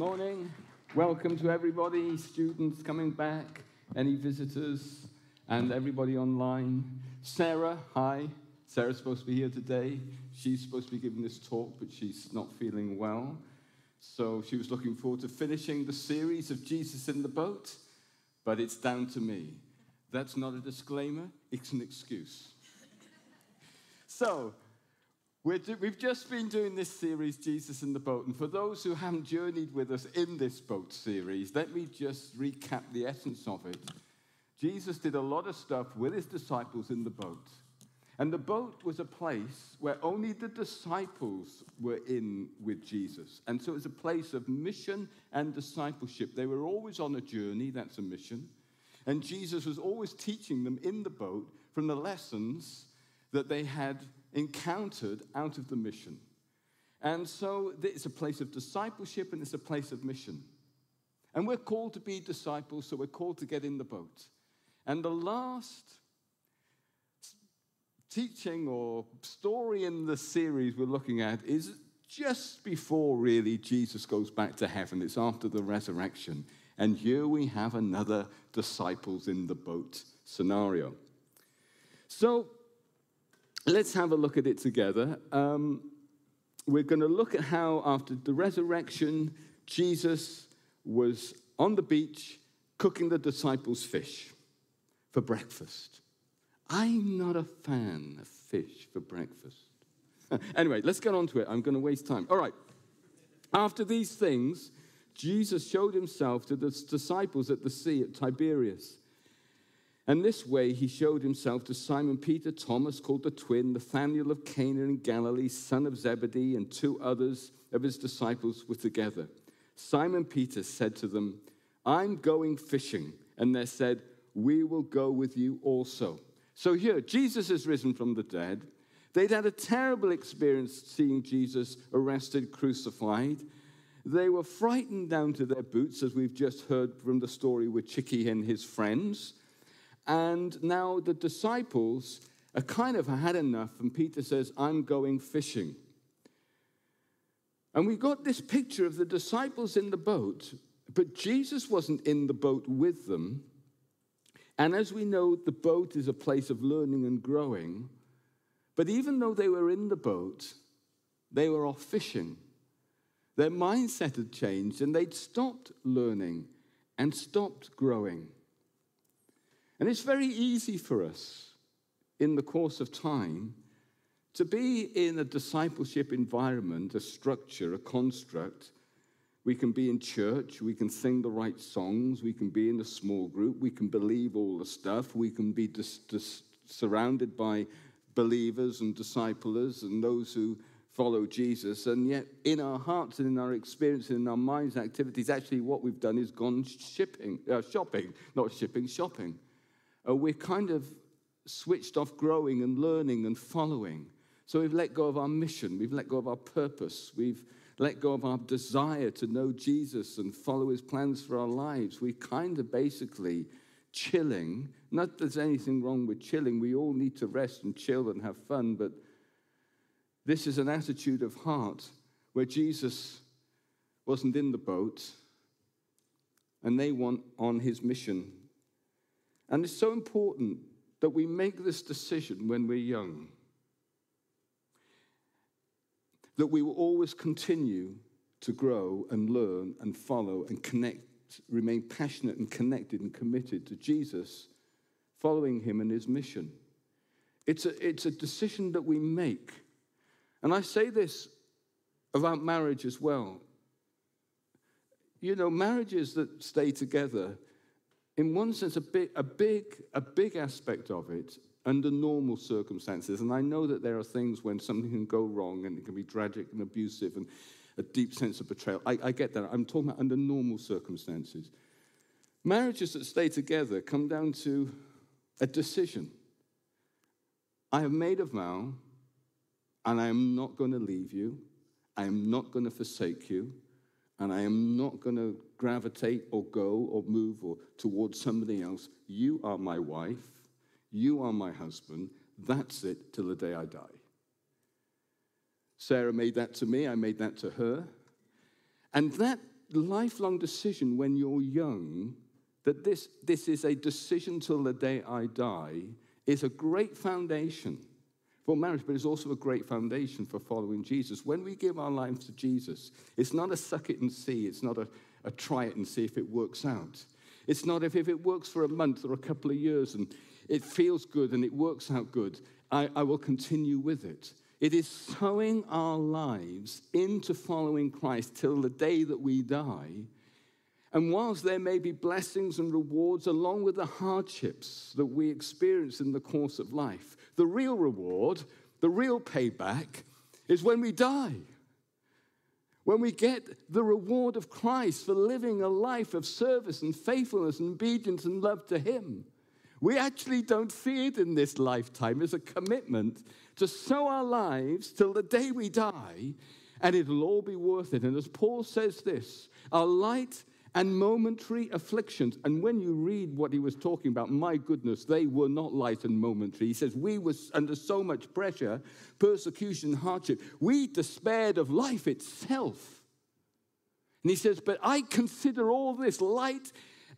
Morning. Welcome to everybody, students coming back, any visitors, and everybody online. Sarah, hi. Sarah's supposed to be here today. She's supposed to be giving this talk, but she's not feeling well. So she was looking forward to finishing the series of Jesus in the boat, but it's down to me. That's not a disclaimer, it's an excuse. so, we have just been doing this series, Jesus in the Boat. And for those who haven't journeyed with us in this boat series, let me just recap the essence of it. Jesus did a lot of stuff with his disciples in the boat. And the boat was a place where only the disciples were in with Jesus. And so it was a place of mission and discipleship. They were always on a journey, that's a mission. And Jesus was always teaching them in the boat from the lessons that they had encountered out of the mission. And so it's a place of discipleship and it's a place of mission. And we're called to be disciples, so we're called to get in the boat. And the last teaching or story in the series we're looking at is just before really Jesus goes back to heaven. It's after the resurrection. And here we have another disciples in the boat scenario. So let's have a look at it together. Um, we're going to look at how, after the resurrection, Jesus was on the beach cooking the disciples fish for breakfast. I'm not a fan of fish for breakfast. anyway, let's get on to it. I'm going to waste time. All right. After these things, Jesus showed himself to the disciples at the sea at Tiberias. And this way he showed himself to Simon Peter, Thomas, called the twin, Nathanael of Cana in Galilee, son of Zebedee, and two others of his disciples were together. Simon Peter said to them, I'm going fishing. And they said, We will go with you also. So here, Jesus has risen from the dead. They'd had a terrible experience seeing Jesus arrested, crucified. They were frightened down to their boots, as we've just heard from the story with Chicky and his friends. And now the disciples are kind of had enough, and Peter says, I'm going fishing. And we got this picture of the disciples in the boat, but Jesus wasn't in the boat with them. And as we know, the boat is a place of learning and growing. But even though they were in the boat, they were off fishing. Their mindset had changed and they'd stopped learning and stopped growing. And it's very easy for us in the course of time to be in a discipleship environment, a structure, a construct. We can be in church, we can sing the right songs, we can be in a small group, we can believe all the stuff, we can be dis- dis- surrounded by believers and disciplers and those who follow Jesus. And yet, in our hearts and in our experience and in our minds and activities, actually, what we've done is gone shipping, uh, shopping, not shipping, shopping uh, we're kind of switched off growing and learning and following. So we've let go of our mission, we've let go of our purpose, we've let go of our desire to know Jesus and follow his plans for our lives. We're kind of basically chilling. Not that there's anything wrong with chilling, we all need to rest and chill and have fun, but this is an attitude of heart where Jesus wasn't in the boat and they want on his mission and it's so important that we make this decision when we're young. That we will always continue to grow and learn and follow and connect, remain passionate and connected and committed to Jesus, following him and his mission. It's a, it's a decision that we make. And I say this about marriage as well. You know, marriages that stay together in one sense, a big, a big, a big aspect of it under normal circumstances. And I know that there are things when something can go wrong and it can be tragic and abusive and a deep sense of betrayal. I, I get that. I'm talking about under normal circumstances. Marriages that stay together come down to a decision. I have made a vow, and I am not going to leave you. I am not going to forsake you and I am not going to gravitate or go or move or towards somebody else. You are my wife. You are my husband. That's it till the day I die. Sarah made that to me. I made that to her. And that lifelong decision when you're young that this, this is a decision till the day I die is a great foundation for marriage, but it's also a great foundation for following Jesus. When we give our lives to Jesus, it's not a suck it and see, it's not a, a try it and see if it works out. It's not if, if it works for a month or a couple of years and it feels good and it works out good, I, I will continue with it. It is sowing our lives into following Christ till the day that we die. And whilst there may be blessings and rewards along with the hardships that we experience in the course of life, the real reward, the real payback, is when we die. When we get the reward of Christ for living a life of service and faithfulness and obedience and love to Him. We actually don't see it in this lifetime as a commitment to sow our lives till the day we die, and it'll all be worth it. And as Paul says this, our light and momentary afflictions. And when you read what he was talking about, my goodness, they were not light and momentary. He says, We were under so much pressure, persecution, hardship. We despaired of life itself. And he says, But I consider all this light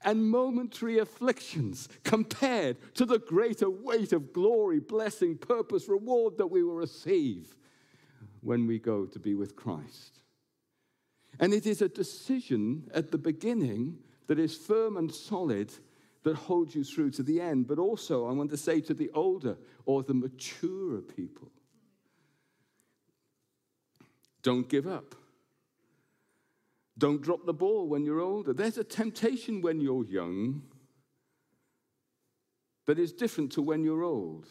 and momentary afflictions compared to the greater weight of glory, blessing, purpose, reward that we will receive when we go to be with Christ. And it is a decision at the beginning that is firm and solid that holds you through to the end. But also, I want to say to the older or the mature people don't give up. Don't drop the ball when you're older. There's a temptation when you're young that is different to when you're old.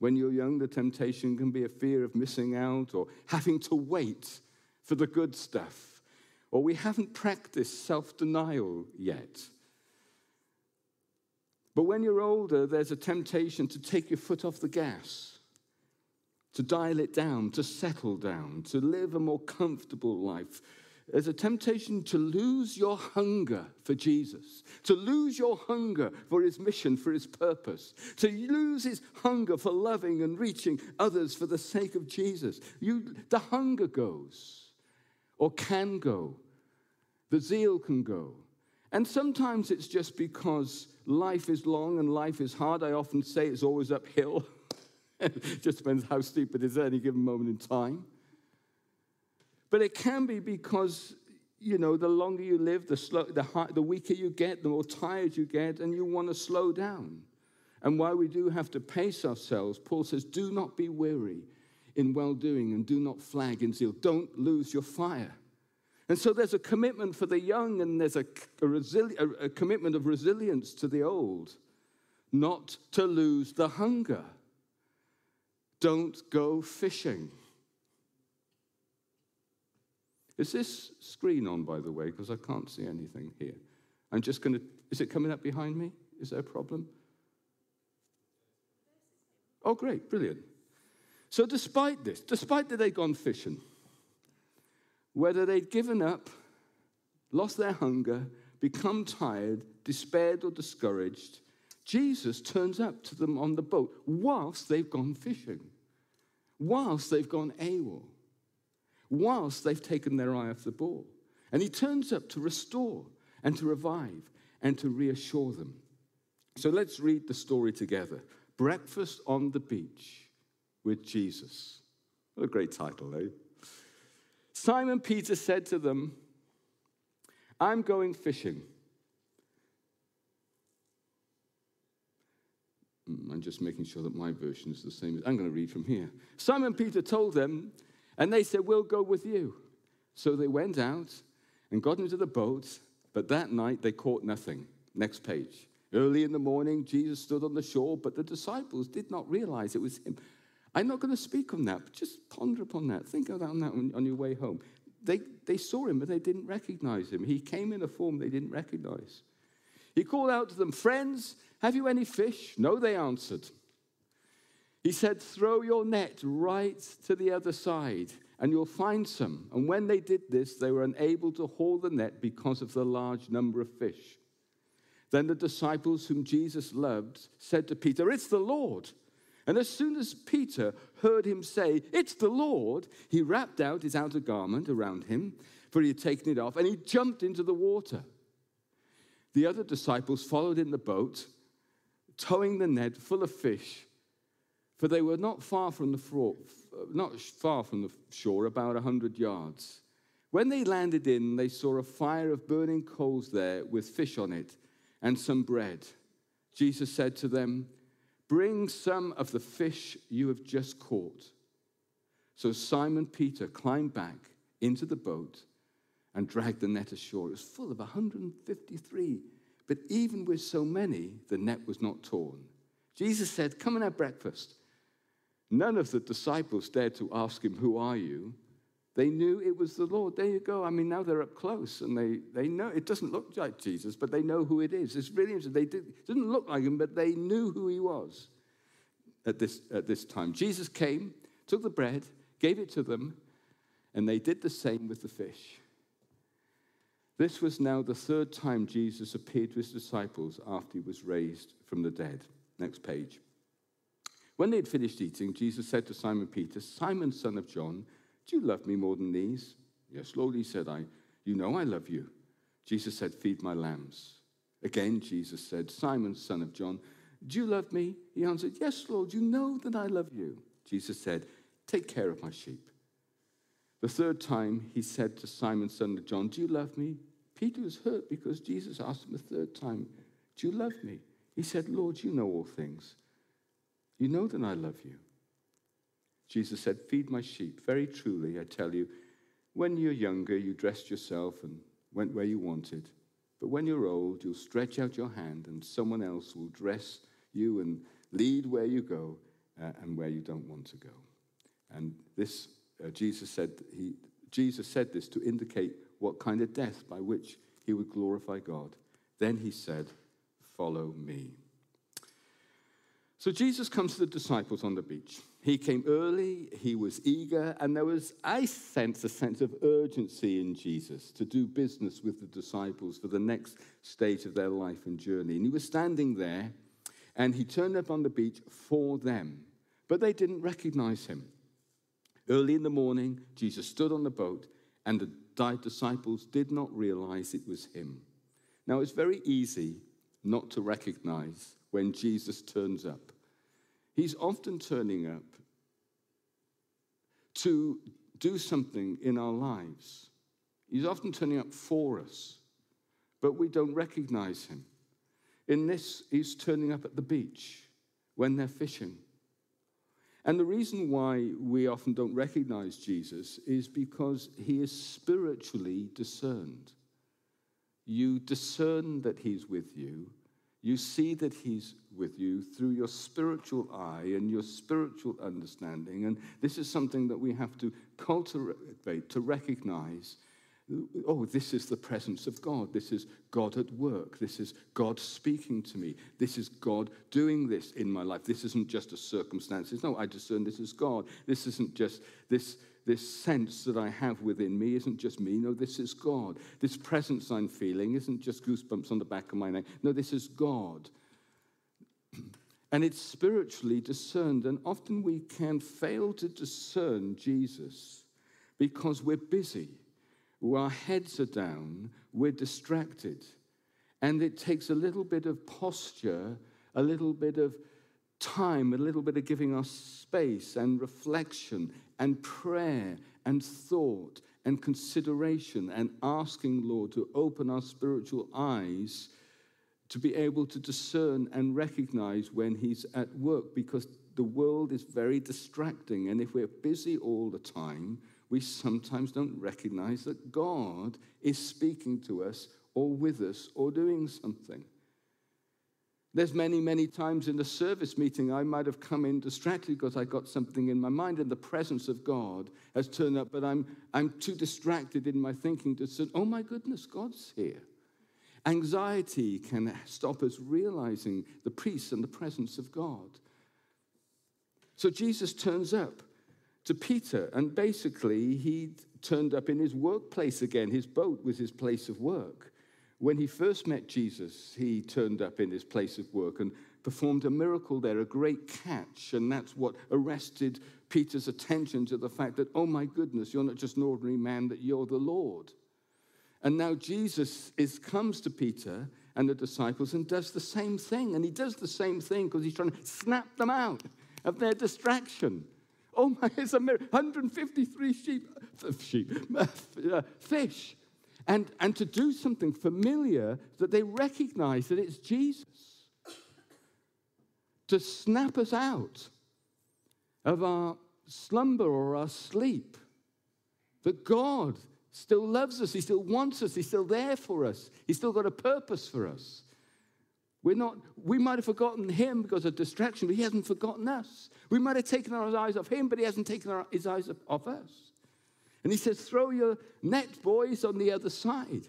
When you're young, the temptation can be a fear of missing out or having to wait for the good stuff, or we haven't practiced self denial yet. But when you're older, there's a temptation to take your foot off the gas, to dial it down, to settle down, to live a more comfortable life, there's a temptation to lose your hunger for Jesus, to lose your hunger for his mission, for his purpose, to lose his hunger for loving and reaching others for the sake of Jesus. You, the hunger goes, or can go, the zeal can go. And sometimes it's just because life is long and life is hard. I often say it's always uphill. it just depends how steep it is at any given moment in time. But it can be because, you know, the longer you live, the, slow, the, high, the weaker you get, the more tired you get, and you want to slow down. And while we do have to pace ourselves, Paul says, do not be weary in well doing and do not flag in zeal. Don't lose your fire. And so there's a commitment for the young and there's a, a, resili- a, a commitment of resilience to the old, not to lose the hunger. Don't go fishing. Is this screen on, by the way? Because I can't see anything here. I'm just going to, is it coming up behind me? Is there a problem? Oh, great, brilliant. So, despite this, despite that they'd gone fishing, whether they'd given up, lost their hunger, become tired, despaired, or discouraged, Jesus turns up to them on the boat whilst they've gone fishing, whilst they've gone AWOL whilst they've taken their eye off the ball. And he turns up to restore and to revive and to reassure them. So let's read the story together Breakfast on the Beach with Jesus. What a great title, eh? Simon Peter said to them, I'm going fishing. Hmm, I'm just making sure that my version is the same. I'm going to read from here. Simon Peter told them, and they said, We'll go with you. So they went out and got into the boat, but that night they caught nothing. Next page. Early in the morning, Jesus stood on the shore, but the disciples did not realize it was him. I'm not going to speak on that, but just ponder upon that. Think about that on your way home. They, they saw him, but they didn't recognize him. He came in a form they didn't recognize. He called out to them, Friends, have you any fish? No, they answered. He said, Throw your net right to the other side, and you'll find some. And when they did this, they were unable to haul the net because of the large number of fish. Then the disciples whom Jesus loved said to Peter, It's the Lord. And as soon as Peter heard him say, It's the Lord, he wrapped out his outer garment around him, for he had taken it off, and he jumped into the water. The other disciples followed in the boat, towing the net full of fish, for they were not far from the shore, not far from the shore, about a hundred yards. When they landed in, they saw a fire of burning coals there with fish on it and some bread. Jesus said to them, Bring some of the fish you have just caught. So Simon Peter climbed back into the boat and dragged the net ashore. It was full of 153, but even with so many, the net was not torn. Jesus said, Come and have breakfast. None of the disciples dared to ask him, Who are you? They knew it was the Lord. There you go. I mean, now they're up close and they, they know it doesn't look like Jesus, but they know who it is. It's really interesting. They did, it didn't look like him, but they knew who he was at this, at this time. Jesus came, took the bread, gave it to them, and they did the same with the fish. This was now the third time Jesus appeared to his disciples after he was raised from the dead. Next page. When they had finished eating, Jesus said to Simon Peter, Simon, son of John, do you love me more than these? Yes, Lord, he said, I, you know I love you. Jesus said, Feed my lambs. Again, Jesus said, Simon, son of John, do you love me? He answered, Yes, Lord, you know that I love you. Jesus said, Take care of my sheep. The third time he said to Simon, son of John, Do you love me? Peter was hurt because Jesus asked him a third time, Do you love me? He said, Lord, you know all things. You know that I love you. Jesus said, Feed my sheep. Very truly, I tell you, when you're younger, you dressed yourself and went where you wanted. But when you're old, you'll stretch out your hand and someone else will dress you and lead where you go uh, and where you don't want to go. And this uh, Jesus said he, Jesus said this to indicate what kind of death by which he would glorify God. Then he said, "Follow me." So Jesus comes to the disciples on the beach. He came early, he was eager, and there was, I sense, a sense of urgency in Jesus to do business with the disciples for the next stage of their life and journey. And he was standing there, and he turned up on the beach for them, but they didn't recognize him. Early in the morning, Jesus stood on the boat, and the disciples did not realize it was him. Now, it's very easy not to recognize when Jesus turns up. He's often turning up to do something in our lives. He's often turning up for us, but we don't recognize him. In this, he's turning up at the beach when they're fishing. And the reason why we often don't recognize Jesus is because he is spiritually discerned. You discern that he's with you, you see that he's with you through your spiritual eye and your spiritual understanding. And this is something that we have to cultivate to recognize oh, this is the presence of God. This is God at work. This is God speaking to me. This is God doing this in my life. This isn't just a circumstance. No, I discern this is God. This isn't just this. This sense that I have within me isn't just me. No, this is God. This presence I'm feeling isn't just goosebumps on the back of my neck. No, this is God. And it's spiritually discerned. And often we can fail to discern Jesus because we're busy our heads are down, we're distracted. And it takes a little bit of posture, a little bit of time, a little bit of giving us space and reflection and prayer and thought and consideration and asking, Lord, to open our spiritual eyes to be able to discern and recognize when He's at work because the world is very distracting. And if we're busy all the time, we sometimes don't recognize that God is speaking to us or with us or doing something. There's many, many times in a service meeting I might have come in distracted because I got something in my mind and the presence of God has turned up, but I'm, I'm too distracted in my thinking to say, oh my goodness, God's here. Anxiety can stop us realizing the peace and the presence of God. So Jesus turns up to Peter. And basically, he turned up in his workplace again. His boat was his place of work. When he first met Jesus, he turned up in his place of work and performed a miracle there, a great catch. And that's what arrested Peter's attention to the fact that, oh my goodness, you're not just an ordinary man, that you're the Lord. And now Jesus is, comes to Peter and the disciples and does the same thing. And he does the same thing because he's trying to snap them out of their distraction. Oh my, it's a miracle. 153 sheep, sheep uh, fish. And, and to do something familiar that they recognize that it's Jesus. To snap us out of our slumber or our sleep. That God still loves us, He still wants us, He's still there for us, He's still got a purpose for us. We're not, we might have forgotten him because of distraction, but he hasn't forgotten us. We might have taken our eyes off him, but he hasn't taken our, his eyes off us. And he says, Throw your net, boys, on the other side.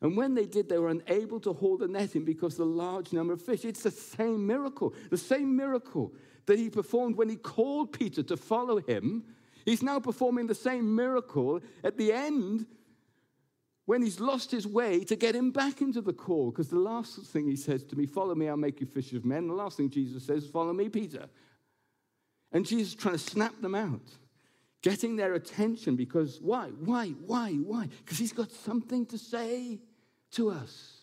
And when they did, they were unable to haul the net in because of the large number of fish. It's the same miracle, the same miracle that he performed when he called Peter to follow him. He's now performing the same miracle at the end when he's lost his way to get him back into the call. Because the last thing he says to me, Follow me, I'll make you fishers of men. The last thing Jesus says, Follow me, Peter. And Jesus is trying to snap them out, getting their attention because why? Why? Why? Why? Because he's got something to say to us,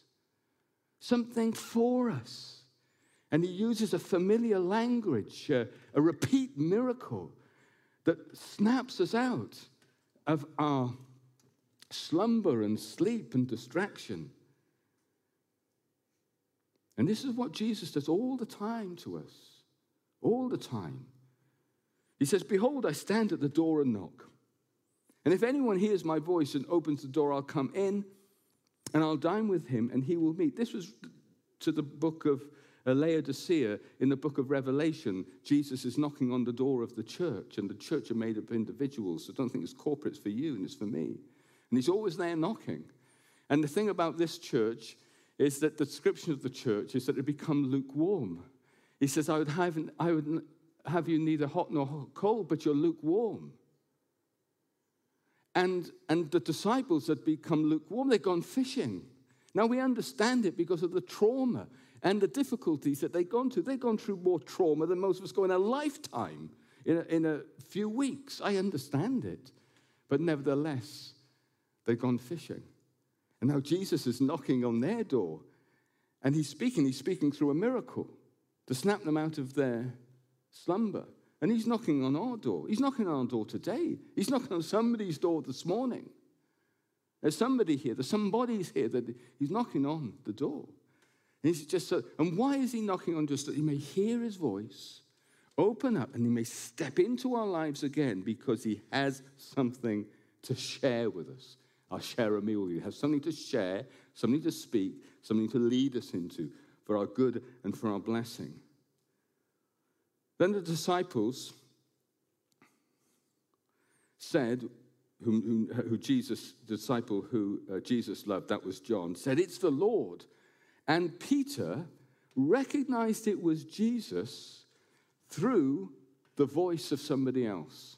something for us. And he uses a familiar language, a, a repeat miracle that snaps us out of our slumber and sleep and distraction. And this is what Jesus does all the time to us. All the time. He says, Behold, I stand at the door and knock. And if anyone hears my voice and opens the door, I'll come in and I'll dine with him and he will meet. This was to the book of uh, Laodicea in the book of Revelation. Jesus is knocking on the door of the church, and the church are made up of individuals. So don't think it's corporate, it's for you and it's for me. And he's always there knocking. And the thing about this church is that the description of the church is that it become lukewarm. He says, I would have, I would have you neither hot nor cold, but you're lukewarm. And, and the disciples had become lukewarm. They'd gone fishing. Now we understand it because of the trauma and the difficulties that they'd gone through. They'd gone through more trauma than most of us go in a lifetime, in a, in a few weeks. I understand it. But nevertheless, They've gone fishing. And now Jesus is knocking on their door. And he's speaking. He's speaking through a miracle to snap them out of their slumber. And he's knocking on our door. He's knocking on our door today. He's knocking on somebody's door this morning. There's somebody here. There's somebody's here that he's knocking on the door. And he's just so, and why is he knocking on just that he may hear his voice, open up, and he may step into our lives again because he has something to share with us. I'll share a meal with you. Have something to share, something to speak, something to lead us into for our good and for our blessing. Then the disciples said, who, who, who Jesus, disciple who uh, Jesus loved, that was John, said, It's the Lord. And Peter recognized it was Jesus through the voice of somebody else.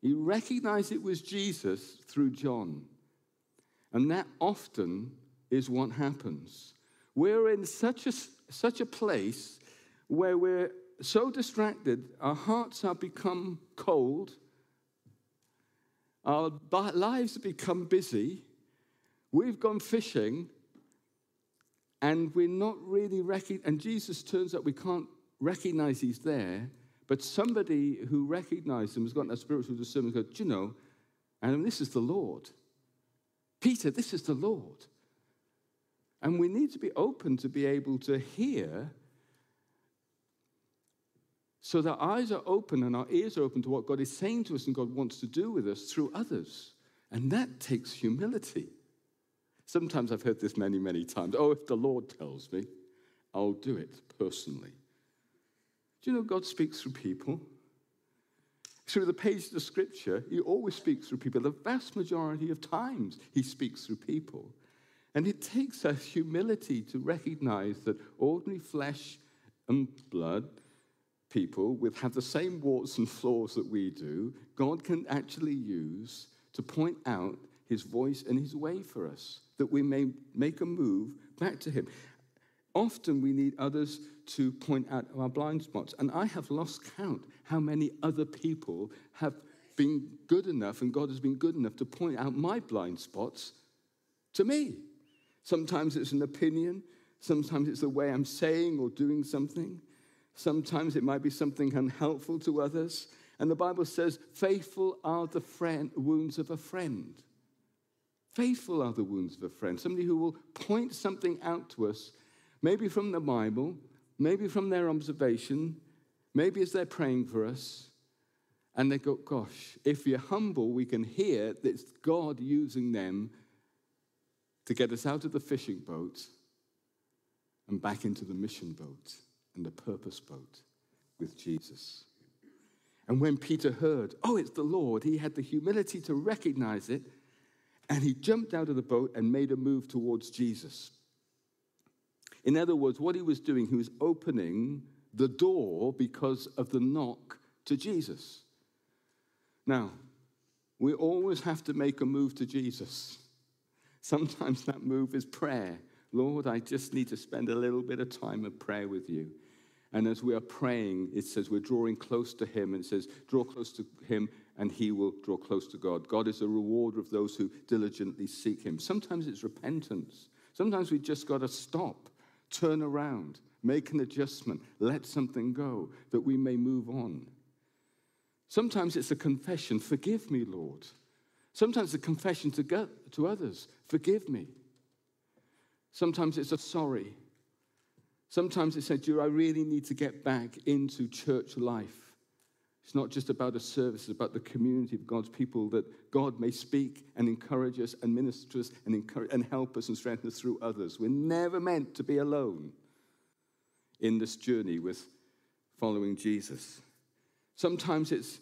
He recognized it was Jesus through John. And that often is what happens. We're in such a, such a place where we're so distracted, our hearts have become cold, our lives have become busy, we've gone fishing, and we're not really recognizing, and Jesus turns up, we can't recognize he's there but somebody who recognized him has got that spiritual discernment go, Do you know, and this is the Lord. Peter, this is the Lord. And we need to be open to be able to hear so that our eyes are open and our ears are open to what God is saying to us and God wants to do with us through others. And that takes humility. Sometimes I've heard this many, many times. Oh, if the Lord tells me, I'll do it personally. Do you know God speaks through people? Through the pages of Scripture, He always speaks through people. The vast majority of times, He speaks through people. And it takes us humility to recognize that ordinary flesh and blood people with have the same warts and flaws that we do, God can actually use to point out his voice and his way for us, that we may make a move back to him. Often we need others to point out our blind spots. And I have lost count how many other people have been good enough, and God has been good enough to point out my blind spots to me. Sometimes it's an opinion, sometimes it's the way I'm saying or doing something, sometimes it might be something unhelpful to others. And the Bible says, faithful are the friend, wounds of a friend. Faithful are the wounds of a friend, somebody who will point something out to us, maybe from the Bible, maybe from their observation, maybe as they're praying for us. And they go, Gosh, if you're humble, we can hear that it's God using them to get us out of the fishing boat and back into the mission boat and the purpose boat with Jesus. And when Peter heard, oh, it's the Lord, he had the humility to recognize it, and he jumped out of the boat and made a move towards Jesus. In other words, what he was doing, he was opening the door because of the knock to Jesus. Now, we always have to make a move to Jesus. Sometimes that move is prayer. Lord, I just need to spend a little bit of time of prayer with you. And as we are praying, it says we're drawing close to Him, and it says, draw close to Him, and He will draw close to God. God is a rewarder of those who diligently seek Him. Sometimes it's repentance. Sometimes we just got to stop, turn around, make an adjustment, let something go, that we may move on. Sometimes it's a confession, forgive me, Lord. Sometimes a confession to, go, to others, forgive me. Sometimes it's a sorry. Sometimes it said, Do I really need to get back into church life? It's not just about a service, it's about the community of God's people that God may speak and encourage us and minister us and, encourage, and help us and strengthen us through others. We're never meant to be alone in this journey with following Jesus. Sometimes it's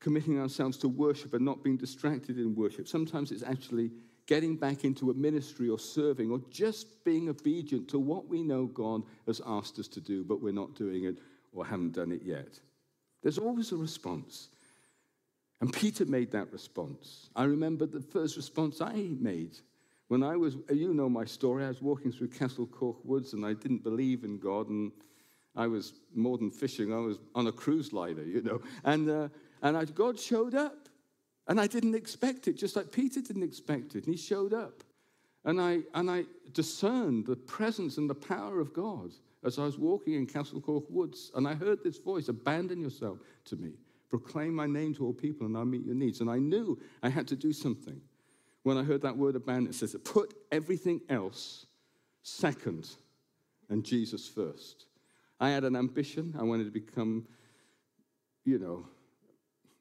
committing ourselves to worship and not being distracted in worship. Sometimes it's actually getting back into a ministry or serving or just being obedient to what we know God has asked us to do, but we're not doing it or haven't done it yet. There's always a response. And Peter made that response. I remember the first response I made when I was, you know my story, I was walking through Castle Cork Woods and I didn't believe in God and I was more than fishing, I was on a cruise liner, you know. And, uh, and I, God showed up. And I didn't expect it, just like Peter didn't expect it. And he showed up. And I, and I discerned the presence and the power of God as I was walking in Castle Cork Woods. And I heard this voice Abandon yourself to me, proclaim my name to all people, and I'll meet your needs. And I knew I had to do something. When I heard that word abandon, it says, Put everything else second and Jesus first. I had an ambition. I wanted to become, you know,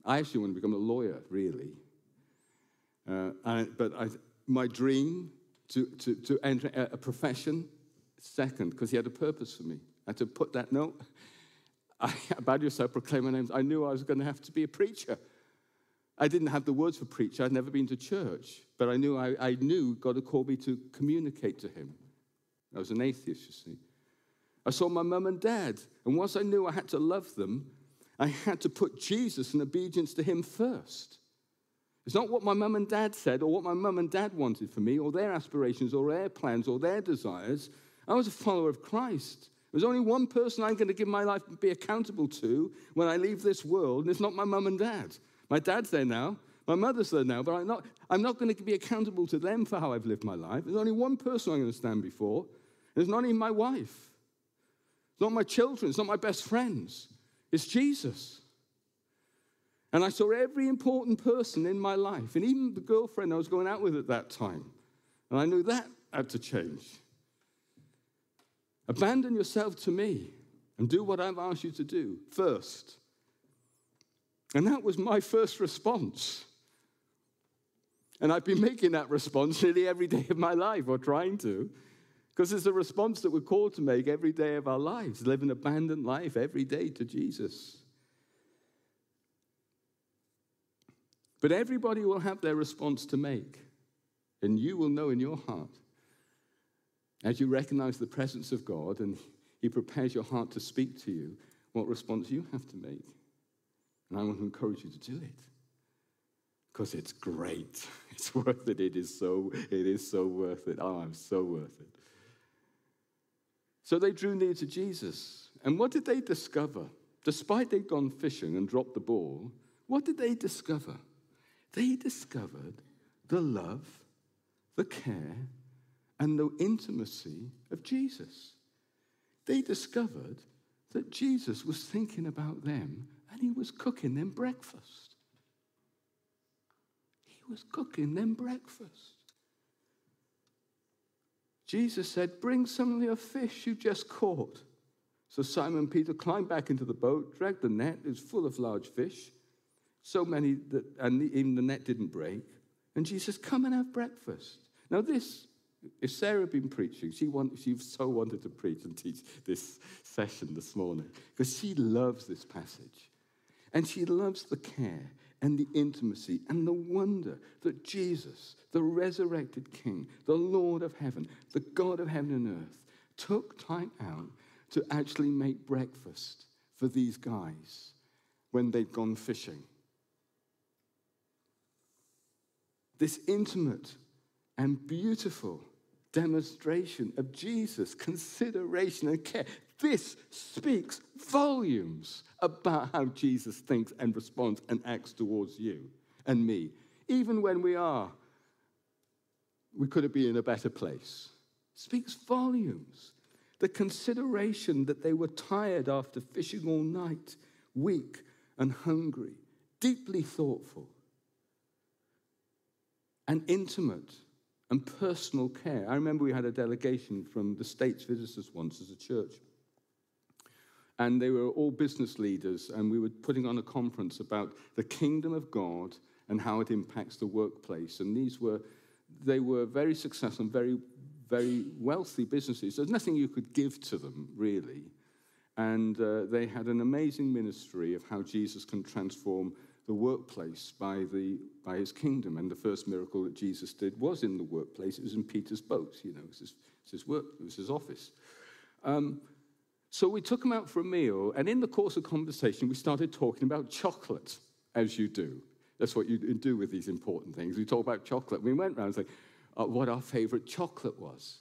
I actually want to become a lawyer, really. Uh, but I, my dream to, to, to enter a, profession, second, because he had a purpose for me. I had to put that note. I, about yourself, proclaim my names. I knew I was going to have to be a preacher. I didn't have the words for preacher. I'd never been to church, but I knew I, I knew God had called me to communicate to Him. I was an atheist, you see. I saw my mum and dad, and once I knew I had to love them, I had to put Jesus and obedience to him first. It's not what my mum and dad said or what my mum and dad wanted for me or their aspirations or their plans or their desires. I was a follower of Christ. There's only one person I'm going to give my life and be accountable to when I leave this world, and it's not my mum and dad. My dad's there now, my mother's there now, but I'm not, I'm not going to be accountable to them for how I've lived my life. There's only one person I'm going to stand before, and it's not even my wife. It's not my children, it's not my best friends. It's Jesus. And I saw every important person in my life, and even the girlfriend I was going out with at that time. And I knew that had to change. Abandon yourself to me and do what I've asked you to do first. And that was my first response. And I've been making that response nearly every day of my life, or trying to. Because it's a response that we're called to make every day of our lives, live an abandoned life every day to Jesus. But everybody will have their response to make, and you will know in your heart as you recognize the presence of God and He prepares your heart to speak to you, what response you have to make. And I want to encourage you to do it because it's great. It's worth it. It is so. It is so worth it. Oh, I'm so worth it. So they drew near to Jesus. And what did they discover? Despite they'd gone fishing and dropped the ball, what did they discover? They discovered the love, the care, and the intimacy of Jesus. They discovered that Jesus was thinking about them and he was cooking them breakfast. He was cooking them breakfast. Jesus said, Bring some of your fish you just caught. So Simon Peter climbed back into the boat, dragged the net, it was full of large fish, so many that, and even the net didn't break. And Jesus, Come and have breakfast. Now, this, if Sarah had been preaching, she, want, she so wanted to preach and teach this session this morning because she loves this passage. And she loves the care and the intimacy and the wonder that Jesus, the resurrected King, the Lord of heaven, the God of heaven and earth, took time out to actually make breakfast for these guys when they'd gone fishing. This intimate and beautiful demonstration of Jesus' consideration and care. This speaks volumes about how Jesus thinks and responds and acts towards you and me, even when we are, we could have been in a better place. Speaks volumes. The consideration that they were tired after fishing all night, weak and hungry, deeply thoughtful, and intimate and personal care. I remember we had a delegation from the States visitors once as a church. And they were all business leaders, and we were putting on a conference about the kingdom of God and how it impacts the workplace. And these were, they were very successful and very, very wealthy businesses. There's nothing you could give to them, really. And uh, they had an amazing ministry of how Jesus can transform the workplace by, the, by his kingdom. And the first miracle that Jesus did was in the workplace. It was in Peter's boat, you know, it was his, it was his work, it was his office. Um, so we took him out for a meal, and in the course of conversation, we started talking about chocolate, as you do. That's what you do with these important things. We talk about chocolate. We went around saying uh, what our favorite chocolate was.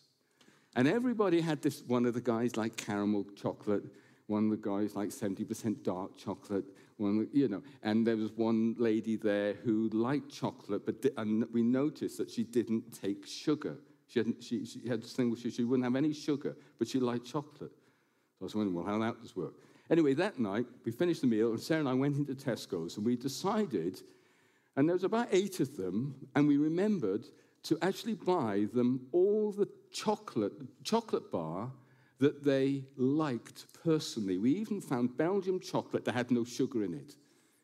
And everybody had this one of the guys like caramel chocolate, one of the guys like 70% dark chocolate, one, you know, and there was one lady there who liked chocolate, but and we noticed that she didn't take sugar. She, hadn't, she, she had thing she, she wouldn't have any sugar, but she liked chocolate. So I was wondering, well, how that does work. Anyway, that night, we finished the meal, and Sarah and I went into Tesco's, and we decided, and there was about eight of them, and we remembered to actually buy them all the chocolate, chocolate bar that they liked personally. We even found Belgium chocolate that had no sugar in it.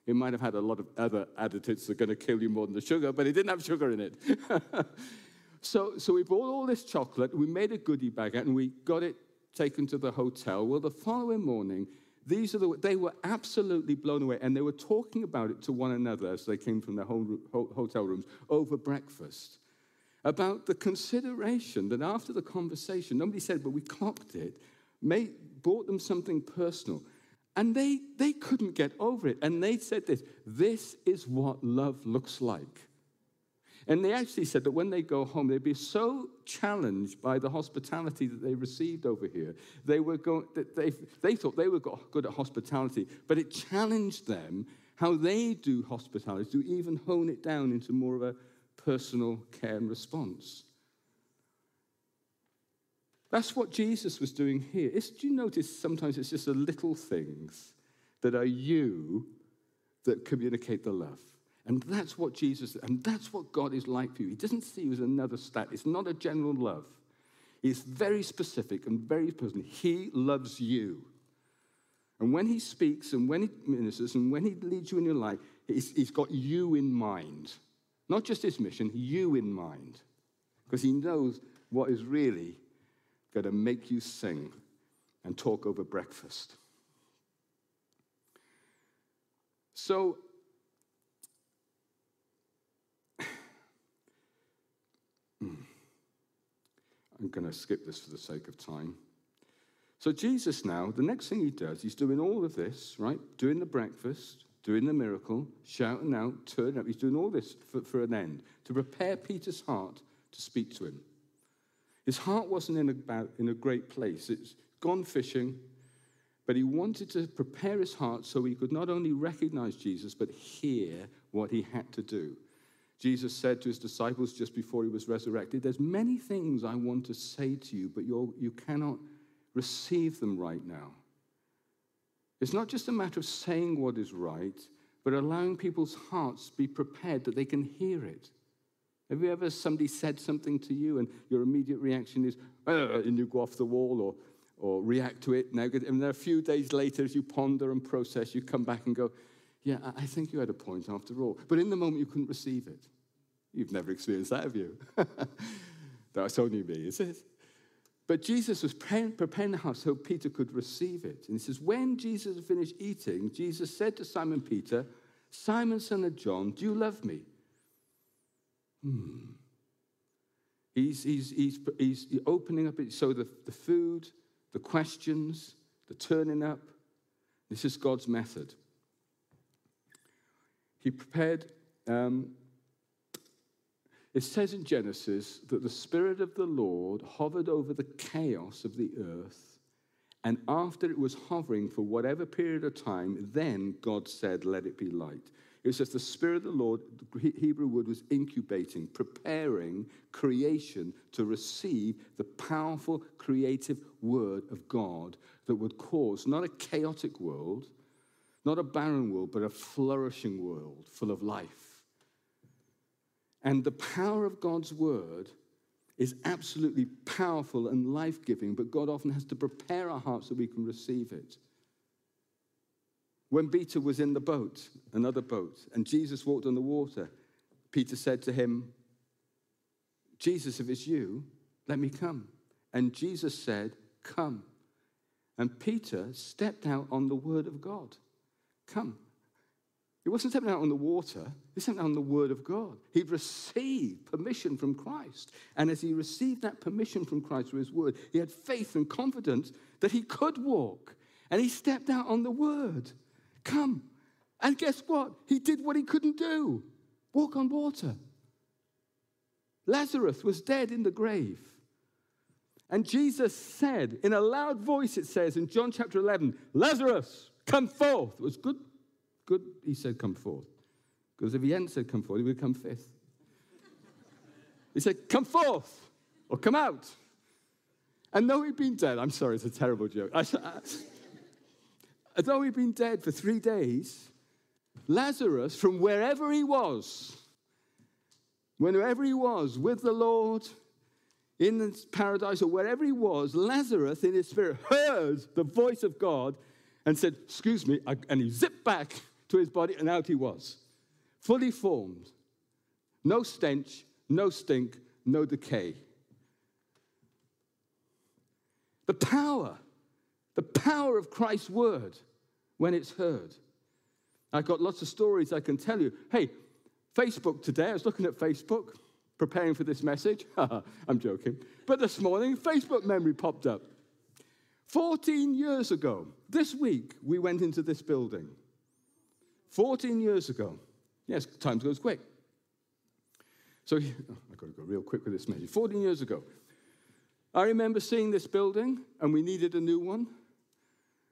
It might have had a lot of other additives that are going to kill you more than the sugar, but it didn't have sugar in it. so, so we bought all this chocolate, we made a goodie bag and we got it taken to the hotel. Well, the following morning, these are the, they were absolutely blown away, and they were talking about it to one another as they came from their hotel rooms over breakfast about the consideration that after the conversation, nobody said, but we clocked it, made, bought them something personal. And they, they couldn't get over it. And they said this this is what love looks like. And they actually said that when they go home, they'd be so challenged by the hospitality that they received over here. They, were going, that they, they thought they were good at hospitality, but it challenged them how they do hospitality to even hone it down into more of a personal care and response. That's what Jesus was doing here. It's, do you notice sometimes it's just the little things that are you that communicate the love? And that's what Jesus, and that's what God is like for you. He doesn't see you as another stat. It's not a general love. It's very specific and very personal. He loves you. And when he speaks and when he ministers and when he leads you in your life, he's, he's got you in mind. Not just his mission, you in mind. Because he knows what is really going to make you sing and talk over breakfast. So, hmm. I'm going to skip this for the sake of time. So, Jesus now, the next thing he does, he's doing all of this, right? Doing the breakfast, doing the miracle, shouting out, turning up. He's doing all this for, for an end, to prepare Peter's heart to speak to him. His heart wasn't in a, in a great place. It's gone fishing. But he wanted to prepare his heart so he could not only recognize Jesus, but hear what he had to do. Jesus said to his disciples just before he was resurrected, There's many things I want to say to you, but you cannot receive them right now. It's not just a matter of saying what is right, but allowing people's hearts to be prepared that they can hear it. Have you ever somebody said something to you and your immediate reaction is, uh, and you go off the wall or, or react to it negative, and then a few days later, as you ponder and process, you come back and go, yeah, I think you had a point after all. But in the moment, you couldn't receive it. You've never experienced that, have you? That's only me, is it? But Jesus was preparing the house so Peter could receive it. And he says, When Jesus had finished eating, Jesus said to Simon Peter, Simon, son of John, do you love me? Hmm. He's, he's, he's, he's opening up. So the, the food, the questions, the turning up, this is God's method. He prepared um, it says in Genesis that the Spirit of the Lord hovered over the chaos of the earth, and after it was hovering for whatever period of time, then God said, Let it be light. It says the Spirit of the Lord, the Hebrew word was incubating, preparing creation to receive the powerful creative word of God that would cause not a chaotic world, not a barren world, but a flourishing world full of life. And the power of God's word is absolutely powerful and life giving, but God often has to prepare our hearts so we can receive it. When Peter was in the boat, another boat, and Jesus walked on the water, Peter said to him, Jesus, if it's you, let me come. And Jesus said, Come. And Peter stepped out on the word of God. Come. He wasn't stepping out on the water, he stepped out on the word of God. He'd received permission from Christ. And as he received that permission from Christ through his word, he had faith and confidence that he could walk. And he stepped out on the word. Come. And guess what? He did what he couldn't do walk on water. Lazarus was dead in the grave. And Jesus said in a loud voice, it says in John chapter 11, Lazarus, come forth. It was good Good, he said, come forth. Because if he hadn't said come forth, he would come fifth. he said, come forth or come out. And though he'd been dead, I'm sorry, it's a terrible joke. I, though he'd been dead for three days, Lazarus, from wherever he was, wherever he was with the Lord, in paradise or wherever he was, Lazarus in his spirit heard the voice of God and said, Excuse me, and he zipped back to his body, and out he was, fully formed. No stench, no stink, no decay. The power, the power of Christ's word when it's heard. I've got lots of stories I can tell you. Hey, Facebook today, I was looking at Facebook, preparing for this message. I'm joking. But this morning, Facebook memory popped up. 14 years ago, this week, we went into this building. 14 years ago. Yes, time goes quick. So, I've got to go real quick with this message. 14 years ago, I remember seeing this building and we needed a new one.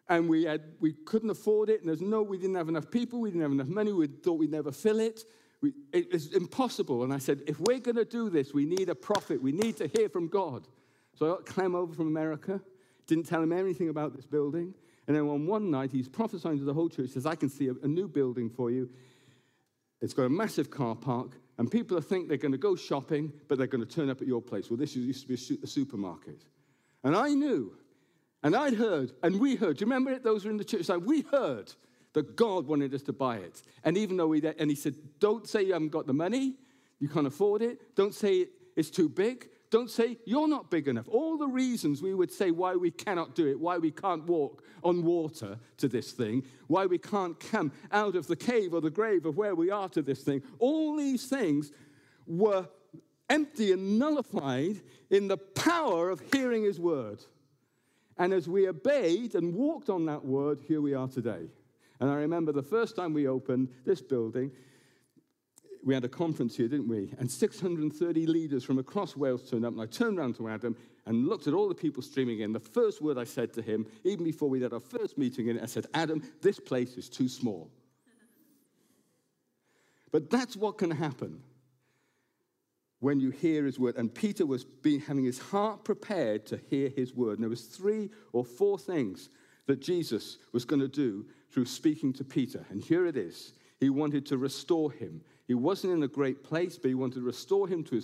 And we, had, we couldn't afford it, and there's no, we didn't have enough people, we didn't have enough money, we thought we'd never fill it. We, it was impossible. And I said, if we're going to do this, we need a prophet, we need to hear from God. So I got Clem over from America, didn't tell him anything about this building. And then on one night, he's prophesying to the whole church, says, I can see a, a new building for you. It's got a massive car park, and people think they're going to go shopping, but they're going to turn up at your place. Well, this used to be a supermarket. And I knew, and I'd heard, and we heard. Do you remember it? Those were in the church. Like, we heard that God wanted us to buy it. And even though we, and he said, don't say you haven't got the money, you can't afford it. Don't say it's too big. Don't say, You're not big enough. All the reasons we would say why we cannot do it, why we can't walk on water to this thing, why we can't come out of the cave or the grave of where we are to this thing, all these things were empty and nullified in the power of hearing His word. And as we obeyed and walked on that word, here we are today. And I remember the first time we opened this building, we had a conference here, didn't we? And 630 leaders from across Wales turned up. And I turned around to Adam and looked at all the people streaming in. The first word I said to him, even before we had our first meeting in it, I said, Adam, this place is too small. but that's what can happen when you hear his word. And Peter was being, having his heart prepared to hear his word. And there was three or four things that Jesus was going to do through speaking to Peter. And here it is. He wanted to restore him. He wasn't in a great place, but he wanted to restore him to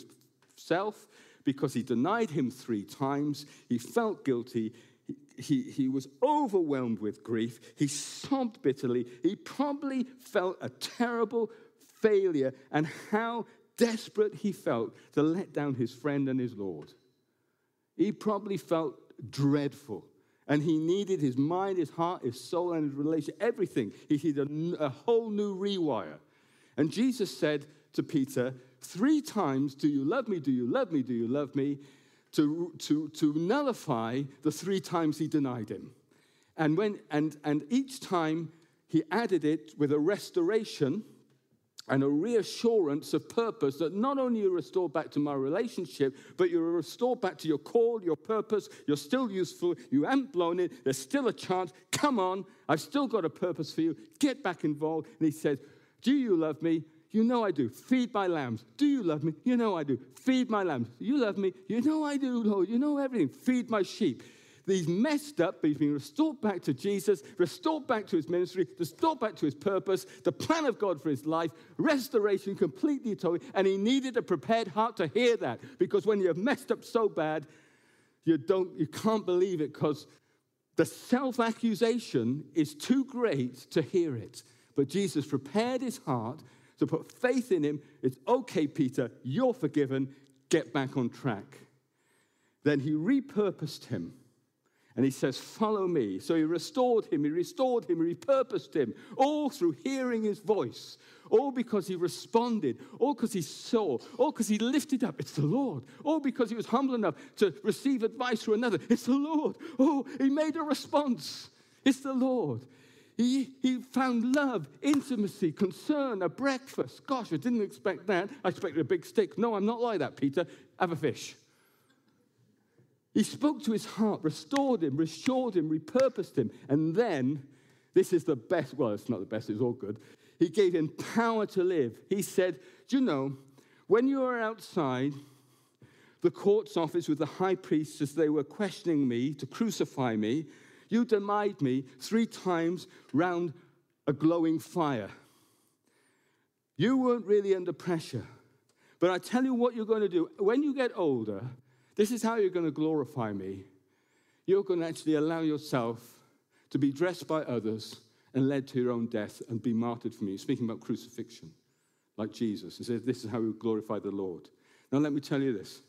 himself because he denied him three times. He felt guilty. He, he, he, was overwhelmed with grief. He sobbed bitterly. He probably felt a terrible failure and how desperate he felt to let down his friend and his Lord. He probably felt dreadful. And he needed his mind, his heart, his soul, and his relation, everything. He needed a, a whole new rewire. And Jesus said to Peter, Three times, do you love me? Do you love me? Do you love me? To, to, to nullify the three times he denied him. And, when, and, and each time he added it with a restoration and a reassurance of purpose that not only you're restored back to my relationship, but you're restored back to your call, your purpose. You're still useful. You haven't blown it. There's still a chance. Come on. I've still got a purpose for you. Get back involved. And he says, Do you love me? You know I do. Feed my lambs. Do you love me? You know I do. Feed my lambs. You love me? You know I do, Lord. You know everything. Feed my sheep. He's messed up, but he's been restored back to Jesus, restored back to his ministry, restored back to his purpose, the plan of God for his life, restoration completely total. And he needed a prepared heart to hear that because when you're messed up so bad, you, don't, you can't believe it because the self accusation is too great to hear it. But Jesus prepared his heart to put faith in him. It's okay, Peter, you're forgiven, get back on track. Then he repurposed him and he says, Follow me. So he restored him, he restored him, he repurposed him, all through hearing his voice, all because he responded, all because he saw, all because he lifted up. It's the Lord. All because he was humble enough to receive advice from another. It's the Lord. Oh, he made a response. It's the Lord. He, he found love, intimacy, concern, a breakfast. Gosh, I didn't expect that. I expected a big stick. No, I'm not like that, Peter. Have a fish. He spoke to his heart, restored him, restored him, repurposed him. And then, this is the best, well, it's not the best, it's all good. He gave him power to live. He said, Do you know, when you are outside the court's office with the high priests as they were questioning me to crucify me, you denied me three times round a glowing fire. You weren't really under pressure. But I tell you what you're going to do. When you get older, this is how you're going to glorify me. You're going to actually allow yourself to be dressed by others and led to your own death and be martyred for me. Speaking about crucifixion, like Jesus. He says, This is how we glorify the Lord. Now, let me tell you this.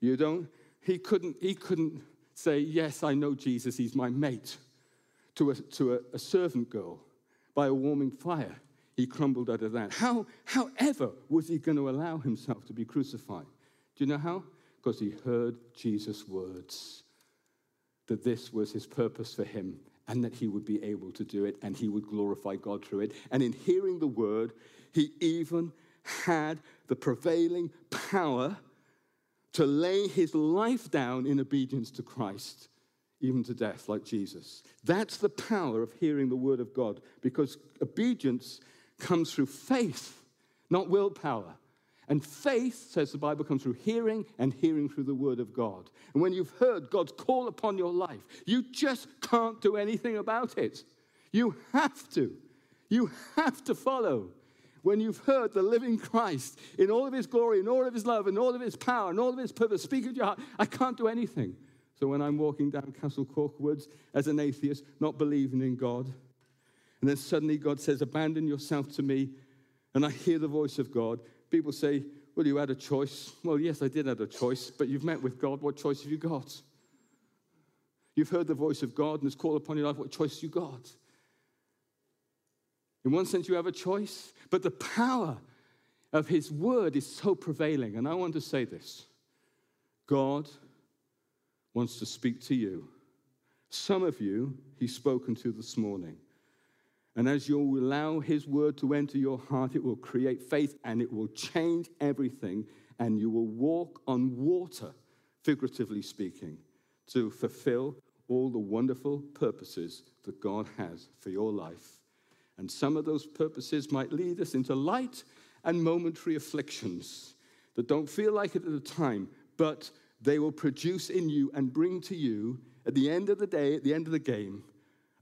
You don't, he couldn't, he couldn't say, Yes, I know Jesus, he's my mate, to a, to a, a servant girl by a warming fire. He crumbled of that. How, however, was he going to allow himself to be crucified? Do you know how? because he heard Jesus' words that this was his purpose for him and that he would be able to do it and he would glorify God through it. And in hearing the word, he even had the prevailing power to lay his life down in obedience to Christ, even to death, like Jesus. That's the power of hearing the word of God because obedience comes through faith, not willpower. And faith, says the Bible, comes through hearing and hearing through the word of God. And when you've heard God's call upon your life, you just can't do anything about it. You have to. You have to follow. When you've heard the living Christ in all of his glory, in all of his love, in all of his power, in all of his purpose, speak into your heart, I can't do anything. So when I'm walking down Castle Coch Woods as an atheist, not believing in God, and then suddenly God says, Abandon yourself to me, and I hear the voice of God, People say, well, you had a choice. Well, yes, I did have a choice, but you've met with God. What choice have you got? You've heard the voice of God and it's called upon your life. What choice you got? In one sense, you have a choice, but the power of His word is so prevailing. And I want to say this God wants to speak to you. Some of you, He's spoken to this morning. And as you allow His word to enter your heart, it will create faith and it will change everything. And you will walk on water, figuratively speaking, to fulfill all the wonderful purposes that God has for your life. And some of those purposes might lead us into light and momentary afflictions that don't feel like it at the time, but they will produce in you and bring to you, at the end of the day, at the end of the game,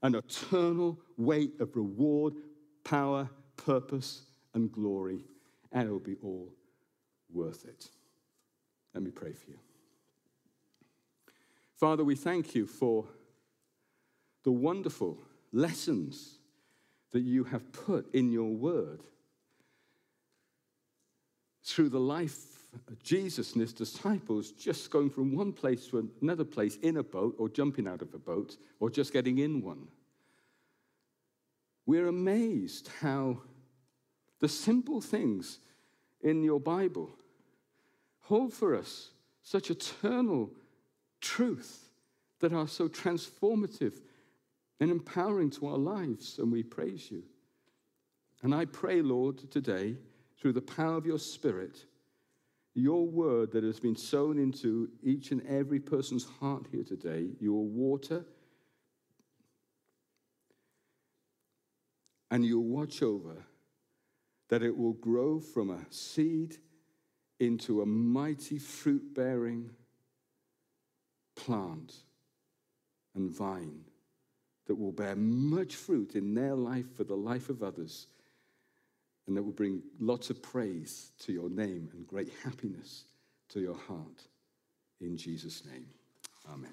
an eternal weight of reward, power, purpose, and glory. And it will be all worth it. Let me pray for you. Father, we thank you for the wonderful lessons that you have put in your word through the life of Jesus and his disciples, just going from one place to another place in a boat, or jumping out of a boat, or just getting in one. We're amazed how the simple things in your Bible hold for us such eternal truth that are so transformative and empowering to our lives, and we praise you. And I pray, Lord, today, through the power of your Spirit, your word that has been sown into each and every person's heart here today, your water, and you'll watch over that it will grow from a seed into a mighty fruit bearing plant and vine that will bear much fruit in their life for the life of others and that will bring lots of praise to your name and great happiness to your heart. In Jesus' name, amen.